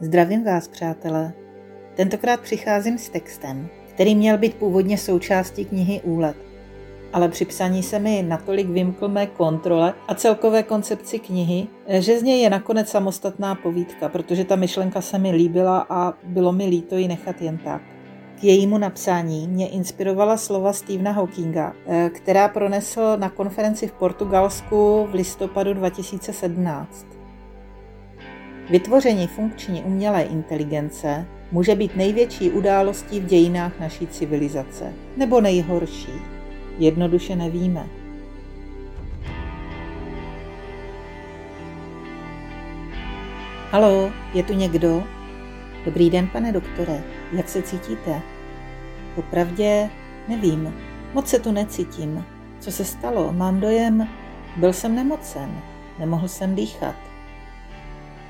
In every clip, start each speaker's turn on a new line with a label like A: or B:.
A: Zdravím vás, přátelé. Tentokrát přicházím s textem, který měl být původně součástí knihy Úlet. Ale při psaní se mi natolik vymkl mé kontrole a celkové koncepci knihy, že z něj je nakonec samostatná povídka, protože ta myšlenka se mi líbila a bylo mi líto ji nechat jen tak. K jejímu napsání mě inspirovala slova Stephena Hawkinga, eh, která pronesl na konferenci v Portugalsku v listopadu 2017. Vytvoření funkční umělé inteligence může být největší událostí v dějinách naší civilizace, nebo nejhorší. Jednoduše nevíme. Halo, je tu někdo? Dobrý den, pane doktore, jak se cítíte? Popravdě nevím, moc se tu necítím. Co se stalo? Mám dojem, byl jsem nemocen, nemohl jsem dýchat.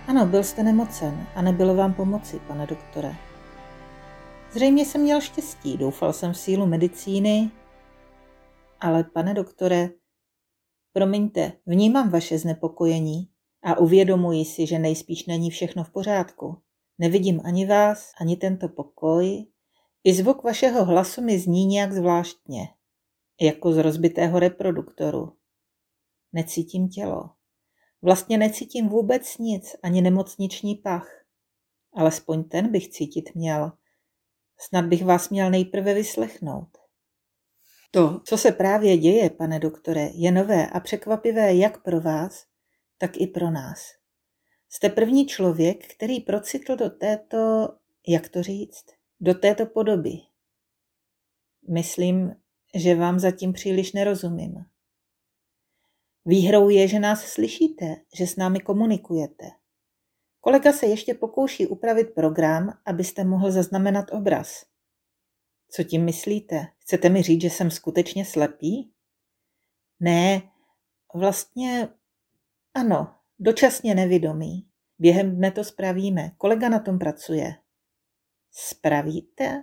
A: Ano, byl jste nemocen a nebylo vám pomoci, pane doktore. Zřejmě jsem měl štěstí, doufal jsem v sílu medicíny, ale pane doktore, promiňte, vnímám vaše znepokojení a uvědomuji si, že nejspíš není všechno v pořádku. Nevidím ani vás, ani tento pokoj. I zvuk vašeho hlasu mi zní nějak zvláštně, jako z rozbitého reproduktoru. Necítím tělo. Vlastně necítím vůbec nic, ani nemocniční pach. Alespoň ten bych cítit měl. Snad bych vás měl nejprve vyslechnout. To, co se právě děje, pane doktore, je nové a překvapivé jak pro vás, tak i pro nás. Jste první člověk, který procitl do této, jak to říct, do této podoby. Myslím, že vám zatím příliš nerozumím. Výhrou je, že nás slyšíte, že s námi komunikujete. Kolega se ještě pokouší upravit program, abyste mohl zaznamenat obraz. Co tím myslíte? Chcete mi říct, že jsem skutečně slepý? Ne, vlastně ano, dočasně nevědomý. Během dne to spravíme. Kolega na tom pracuje. Spravíte?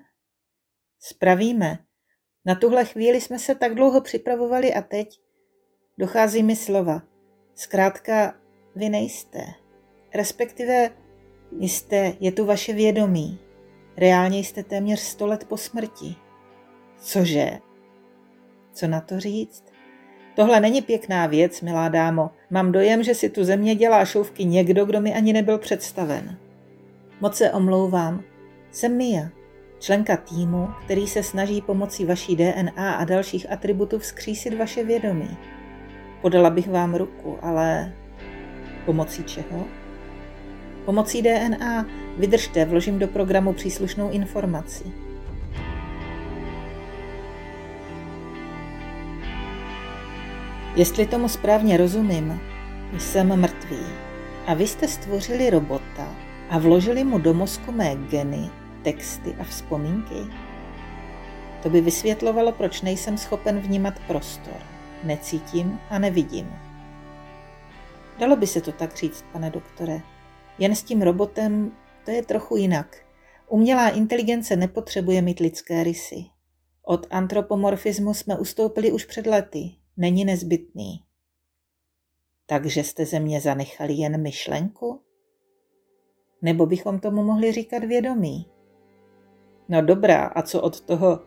A: Spravíme. Na tuhle chvíli jsme se tak dlouho připravovali a teď Dochází mi slova. Zkrátka, vy nejste. Respektive jste, je tu vaše vědomí. Reálně jste téměř sto let po smrti. Cože? Co na to říct? Tohle není pěkná věc, milá dámo. Mám dojem, že si tu země dělá šouvky někdo, kdo mi ani nebyl představen. Moc se omlouvám. Jsem Mia, členka týmu, který se snaží pomocí vaší DNA a dalších atributů vzkřísit vaše vědomí. Podala bych vám ruku, ale pomocí čeho? Pomocí DNA. Vydržte, vložím do programu příslušnou informaci. Jestli tomu správně rozumím, jsem mrtvý. A vy jste stvořili robota a vložili mu do mozku mé geny, texty a vzpomínky? To by vysvětlovalo, proč nejsem schopen vnímat prostor necítím a nevidím. Dalo by se to tak říct, pane doktore. Jen s tím robotem to je trochu jinak. Umělá inteligence nepotřebuje mít lidské rysy. Od antropomorfismu jsme ustoupili už před lety. Není nezbytný. Takže jste ze mě zanechali jen myšlenku? Nebo bychom tomu mohli říkat vědomí? No dobrá, a co od toho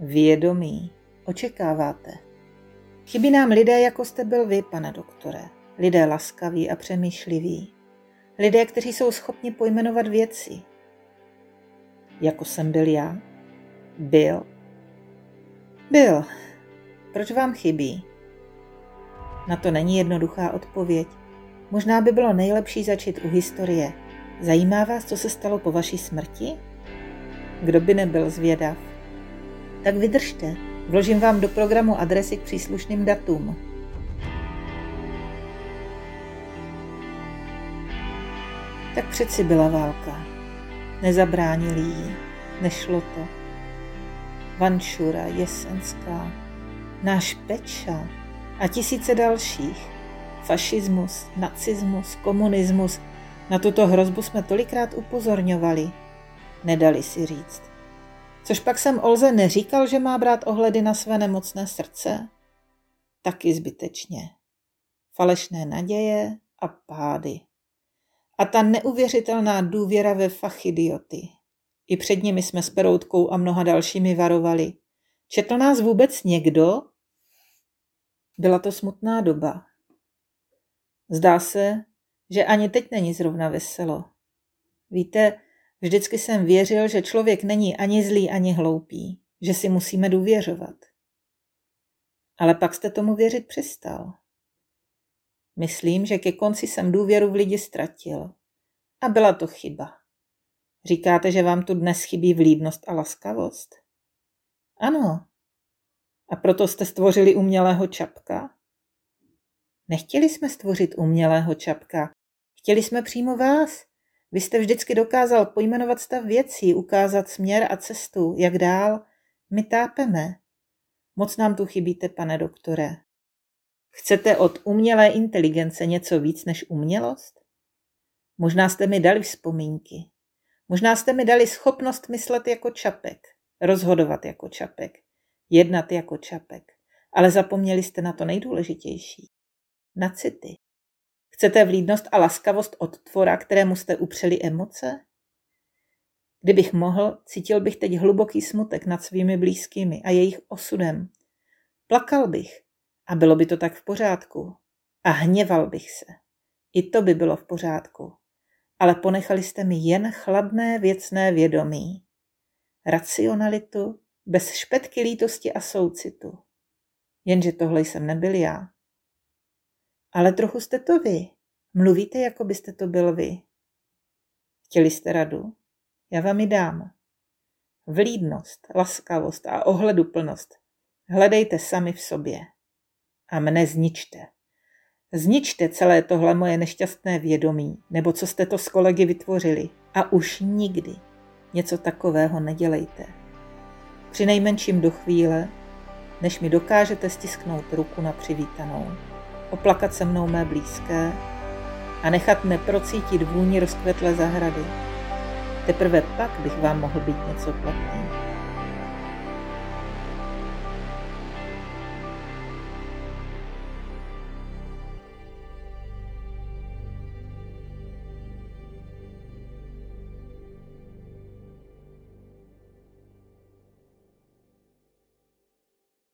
A: vědomí očekáváte? Chybí nám lidé, jako jste byl vy, pane doktore. Lidé laskaví a přemýšliví. Lidé, kteří jsou schopni pojmenovat věci. Jako jsem byl já? Byl. Byl. Proč vám chybí? Na to není jednoduchá odpověď. Možná by bylo nejlepší začít u historie. Zajímá vás, co se stalo po vaší smrti? Kdo by nebyl zvědav? Tak vydržte, Vložím vám do programu adresy k příslušným datům. Tak přeci byla válka. Nezabránili jí. Nešlo to. Vanšura, Jesenská, náš Peča a tisíce dalších. Fašismus, nacismus, komunismus. Na tuto hrozbu jsme tolikrát upozorňovali. Nedali si říct. Což pak jsem Olze neříkal, že má brát ohledy na své nemocné srdce? Taky zbytečně. Falešné naděje a pády. A ta neuvěřitelná důvěra ve fachidioty. I před nimi jsme s Peroutkou a mnoha dalšími varovali. Četl nás vůbec někdo? Byla to smutná doba. Zdá se, že ani teď není zrovna veselo. Víte, vždycky jsem věřil, že člověk není ani zlý, ani hloupý, že si musíme důvěřovat. Ale pak jste tomu věřit přestal. Myslím, že ke konci jsem důvěru v lidi ztratil. A byla to chyba. Říkáte, že vám tu dnes chybí vlídnost a laskavost? Ano. A proto jste stvořili umělého čapka? Nechtěli jsme stvořit umělého čapka. Chtěli jsme přímo vás. Vy jste vždycky dokázal pojmenovat stav věcí, ukázat směr a cestu, jak dál. My tápeme. Moc nám tu chybíte, pane doktore. Chcete od umělé inteligence něco víc než umělost? Možná jste mi dali vzpomínky. Možná jste mi dali schopnost myslet jako čapek, rozhodovat jako čapek, jednat jako čapek, ale zapomněli jste na to nejdůležitější. Na city. Chcete vlídnost a laskavost od tvora, kterému jste upřeli emoce? Kdybych mohl, cítil bych teď hluboký smutek nad svými blízkými a jejich osudem. Plakal bych a bylo by to tak v pořádku. A hněval bych se. I to by bylo v pořádku. Ale ponechali jste mi jen chladné věcné vědomí. Racionalitu bez špetky lítosti a soucitu. Jenže tohle jsem nebyl já. Ale trochu jste to vy. Mluvíte, jako byste to byl vy. Chtěli jste radu? Já vám ji dám. Vlídnost, laskavost a ohleduplnost hledejte sami v sobě. A mne zničte. Zničte celé tohle moje nešťastné vědomí, nebo co jste to s kolegy vytvořili. A už nikdy něco takového nedělejte. Při nejmenším do chvíle, než mi dokážete stisknout ruku na přivítanou, oplakat se mnou mé blízké a nechat mne procítit vůni rozkvetlé zahrady. Teprve pak bych vám mohl být něco platný.